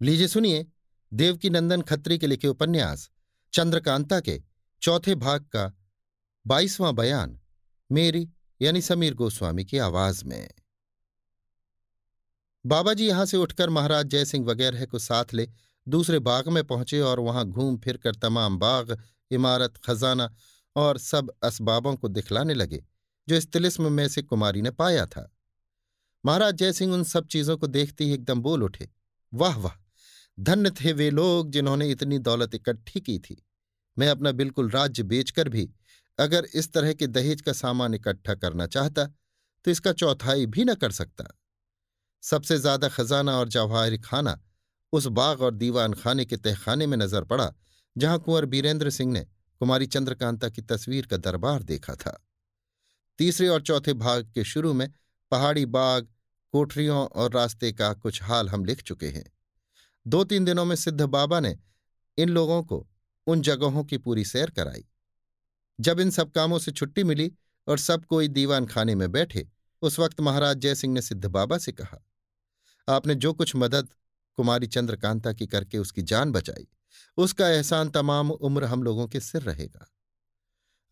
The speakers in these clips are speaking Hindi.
लीजिए सुनिए देवकी नंदन खत्री के लिखे उपन्यास, चंद्रकांता के चौथे भाग का बाईसवां बयान, मेरी यानी समीर गोस्वामी की आवाज़ में। बाबा जी यहाँ से उठकर महाराज जयसिंह वगैरह को साथ ले दूसरे बाग में पहुँचे और वहाँ घूम फिर कर तमाम बाग, इमारत, खजाना और सब असबाबों को दिखलाने लगे, जो इस तिलिस्म में से कुमारी ने पाया था। महाराज जयसिंह उन सब चीज़ों को देखते ही एकदम बोल उठे, वाह वाह धन्य थे वे लोग जिन्होंने इतनी दौलत इकट्ठी की थी। मैं अपना बिल्कुल राज्य बेचकर भी अगर इस तरह के दहेज का सामान इकट्ठा करना चाहता तो इसका चौथाई भी न कर सकता। सबसे ज़्यादा खजाना और जवाहर खाना उस बाग और दीवान खाने के तहखाने में नज़र पड़ा, जहाँ कुंवर बीरेंद्र सिंह ने कुमारी चंद्रकांता की तस्वीर का दरबार देखा था। तीसरे और चौथे भाग के शुरू में पहाड़ी बाग, कोठरियों और रास्ते का कुछ हाल हम लिख चुके हैं। दो तीन दिनों में सिद्ध बाबा ने इन लोगों को उन जगहों की पूरी सैर कराई। जब इन सब कामों से छुट्टी मिली और सब कोई दीवान खाने में बैठे, उस वक्त महाराज जयसिंह ने सिद्ध बाबा से कहा, आपने जो कुछ मदद कुमारी चंद्रकांता की करके उसकी जान बचाई, उसका एहसान तमाम उम्र हम लोगों के सिर रहेगा।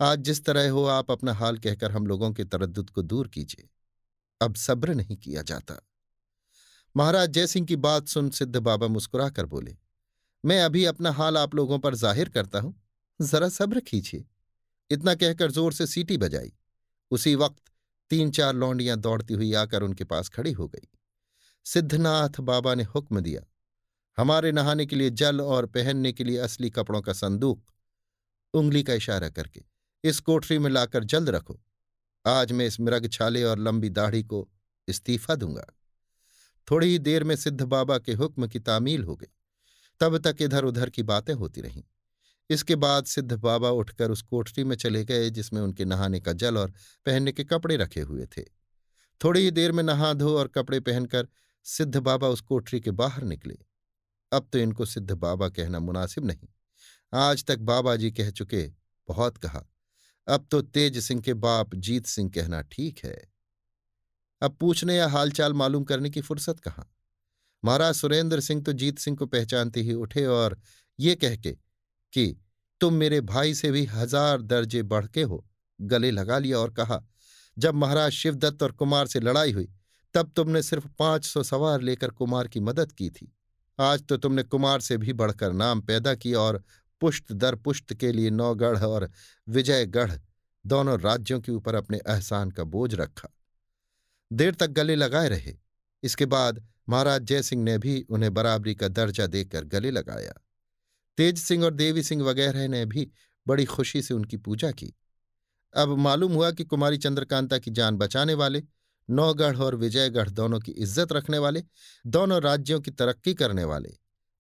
आज जिस तरह हो आप अपना हाल कहकर हम लोगों के तरद को दूर कीजिए। अब सब्र नहीं किया जाता। महाराज जयसिंह की बात सुन सिद्ध बाबा मुस्कुराकर बोले, मैं अभी अपना हाल आप लोगों पर ज़ाहिर करता हूँ। जरा सब्र खींचिए इतना कहकर ज़ोर से सीटी बजाई। उसी वक्त तीन चार लौंडियाँ दौड़ती हुई आकर उनके पास खड़ी हो गई। सिद्धनाथ बाबा ने हुक्म दिया, हमारे नहाने के लिए जल और पहनने के लिए असली कपड़ों का संदूक, उंगली का इशारा करके, इस कोठरी में लाकर जल्द रखो। आज मैं इस मृग छाले और लंबी दाढ़ी को इस्तीफा दूँगा। थोड़ी ही देर में सिद्ध बाबा के हुक्म की तामील हो गई। तब तक इधर उधर की बातें होती रहीं। इसके बाद सिद्ध बाबा उठकर उस कोठरी में चले गए, जिसमें उनके नहाने का जल और पहनने के कपड़े रखे हुए थे। थोड़ी ही देर में नहा धो और कपड़े पहनकर सिद्ध बाबा उस कोठरी के बाहर निकले। अब तो इनको सिद्ध बाबा कहना मुनासिब नहीं। आज तक बाबा जी कह चुके, बहुत कहा। अब तो तेज सिंह के बाप जीत सिंह कहना ठीक है। अब पूछने या हालचाल मालूम करने की फुर्सत कहाँ? महाराज सुरेंद्र सिंह तो जीत सिंह को पहचानते ही उठे और ये कह के कि, तुम मेरे भाई से भी हज़ार दर्जे बढ़ के हो, गले लगा लिया और कहा, जब महाराज शिवदत्त और कुमार से लड़ाई हुई, तब तुमने सिर्फ़ पाँच सौ सवार लेकर कुमार की मदद की थी। आज तो तुमने कुमार से भी बढ़कर नाम पैदा किया और पुष्ट दर पुष्ट के लिए नौगढ़ और विजयगढ़ दोनों राज्यों के ऊपर अपने एहसान का बोझ रखा। देर तक गले लगाए रहे। इसके बाद महाराज जयसिंह ने भी उन्हें बराबरी का दर्जा देकर गले लगाया। तेज सिंह और देवी सिंह वगैरह ने भी बड़ी खुशी से उनकी पूजा की। अब मालूम हुआ कि कुमारी चंद्रकांता की जान बचाने वाले, नौगढ़ और विजयगढ़ दोनों की इज़्ज़त रखने वाले, दोनों राज्यों की तरक्की करने वाले,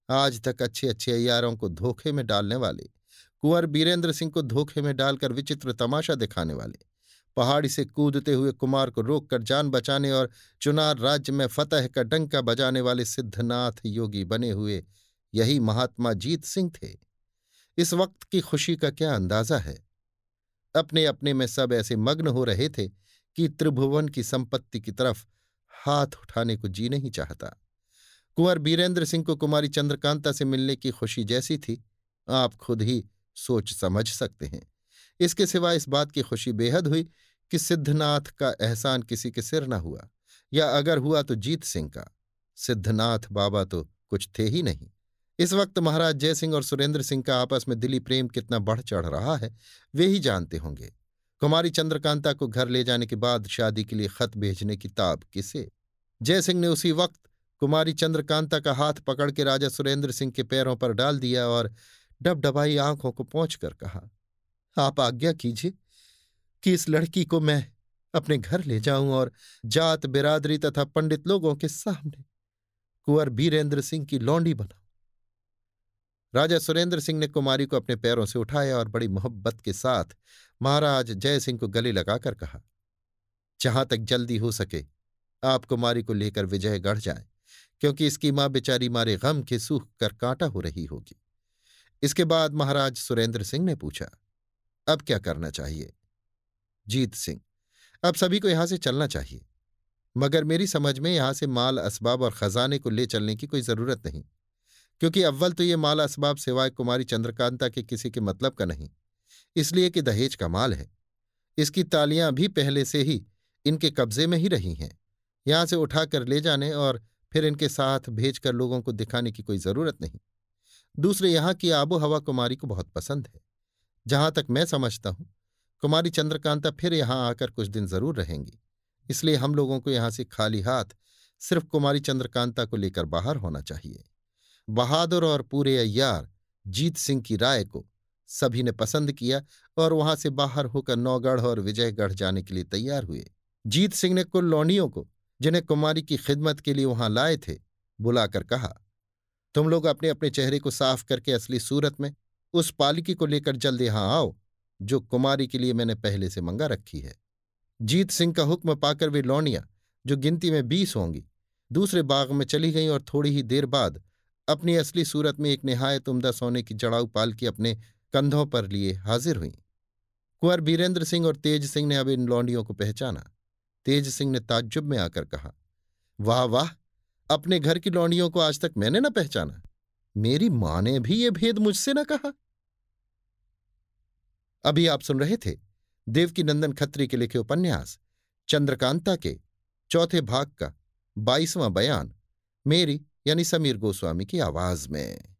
आज तक अच्छे अच्छे अयारों को धोखे में डालने वाले, कुंवर बीरेंद्र सिंह को धोखे में डालकर विचित्र तमाशा दिखाने वाले पहाड़ी से कूदते हुए कुमार को रोककर जान बचाने और चुनार राज्य में फतह का डंका बजाने वाले सिद्धनाथ योगी बने हुए यही महात्मा जीत सिंह थे। इस वक्त की खुशी का क्या अंदाज़ा है? अपने अपने में सब ऐसे मग्न हो रहे थे कि त्रिभुवन की संपत्ति की तरफ़ हाथ उठाने को जी नहीं चाहता। कुंवर बीरेंद्र सिंह को कुमारी चंद्रकांता से मिलने की खुशी जैसी थी, आप खुद ही सोच समझ सकते हैं। इसके सिवा इस बात की खुशी बेहद हुई कि सिद्धनाथ का एहसान किसी के सिर न हुआ, या अगर हुआ तो जीत सिंह का। सिद्धनाथ बाबा तो कुछ थे ही नहीं। इस वक्त महाराज जयसिंह और सुरेंद्र सिंह का आपस में दिली प्रेम कितना बढ़ चढ़ रहा है, वे ही जानते होंगे। कुमारी चंद्रकांता को घर ले जाने के बाद शादी के लिए खत भेजने की ताब किसे? जयसिंह ने उसी वक्त कुमारी चंद्रकांता का हाथ पकड़ के राजा सुरेंद्र सिंह के पैरों पर डाल दिया और डबडबाई आँखों को पहुंचकर कहा, आप आज्ञा कीजिए कि इस लड़की को मैं अपने घर ले जाऊँ और जात बिरादरी तथा पंडित लोगों के सामने कुंवर बीरेंद्र सिंह की लौंडी बनाऊँ। राजा सुरेंद्र सिंह ने कुमारी को अपने पैरों से उठाया और बड़ी मोहब्बत के साथ महाराज जय सिंह को गले लगाकर कहा, जहाँ तक जल्दी हो सके, आप कुमारी को लेकर विजयगढ़ जाएँ, क्योंकि इसकी माँ बेचारी मारे गम के सूख कर कांटा हो रही होगी। इसके बाद महाराज सुरेंद्र सिंह ने पूछा, अब क्या करना चाहिए? जीत सिंह। अब सभी को यहाँ से चलना चाहिए। मगर मेरी समझ में यहाँ से माल असबाब और खजाने को ले चलने की कोई ज़रूरत नहीं। क्योंकि अव्वल तो ये माल असबाब सिवाय कुमारी चंद्रकांता के किसी के मतलब का नहीं। इसलिए कि दहेज का माल है। इसकी तालियाँ भी पहले से ही इनके कब्जे में ही रही हैं। यहाँ से उठाकर ले जाने और फिर इनके साथ भेजकर लोगों को दिखाने की कोई ज़रूरत नहीं। दूसरे यहाँ की आबो हवा कुमारी को बहुत पसंद है। जहाँ तक मैं समझता हूँ कुमारी चंद्रकांता फिर यहाँ आकर कुछ दिन ज़रूर रहेंगी। इसलिए हम लोगों को यहाँ से खाली हाथ सिर्फ़ कुमारी चंद्रकांता को लेकर बाहर होना चाहिए। बहादुर और पूरे अय्यार जीत सिंह की राय को सभी ने पसंद किया और वहाँ से बाहर होकर नौगढ़ और विजयगढ़ जाने के लिए तैयार हुए। जीत सिंह ने कुल लौंडियों को, जिन्हें कुमारी की खिदमत के लिए वहाँ लाए थे, बुलाकर कहा, तुम लोग अपने अपने चेहरे को साफ़ करके असली सूरत में उस पालकी को लेकर जल्द यहाँ आओ। जो कुमारी के लिए मैंने पहले से मंगा रखी है। जीत सिंह का हुक्म पाकर वे लौंडियाँ, जो गिनती में बीस होंगी, दूसरे बाग में चली गईं और थोड़ी ही देर बाद अपनी असली सूरत में एक निहायत उमदा सोने की जड़ाऊ पालकी अपने कंधों पर लिए हाजिर हुई। कुंवर बीरेंद्र सिंह और तेज सिंह ने अब इन लौंडियों को पहचाना। तेज सिंह ने ताज्जुब में आकर कहा, वाह वाह! अपने घर की लौंडियों को आज तक मैंने न पहचाना। मेरी माँ ने भी ये भेद मुझसे न कहा। अभी आप सुन रहे थे देवकी नंदन खत्री के लिखे उपन्यास, चंद्रकांता के चौथे भाग का बाईसवां बयान, मेरी यानी समीर गोस्वामी की आवाज़ में।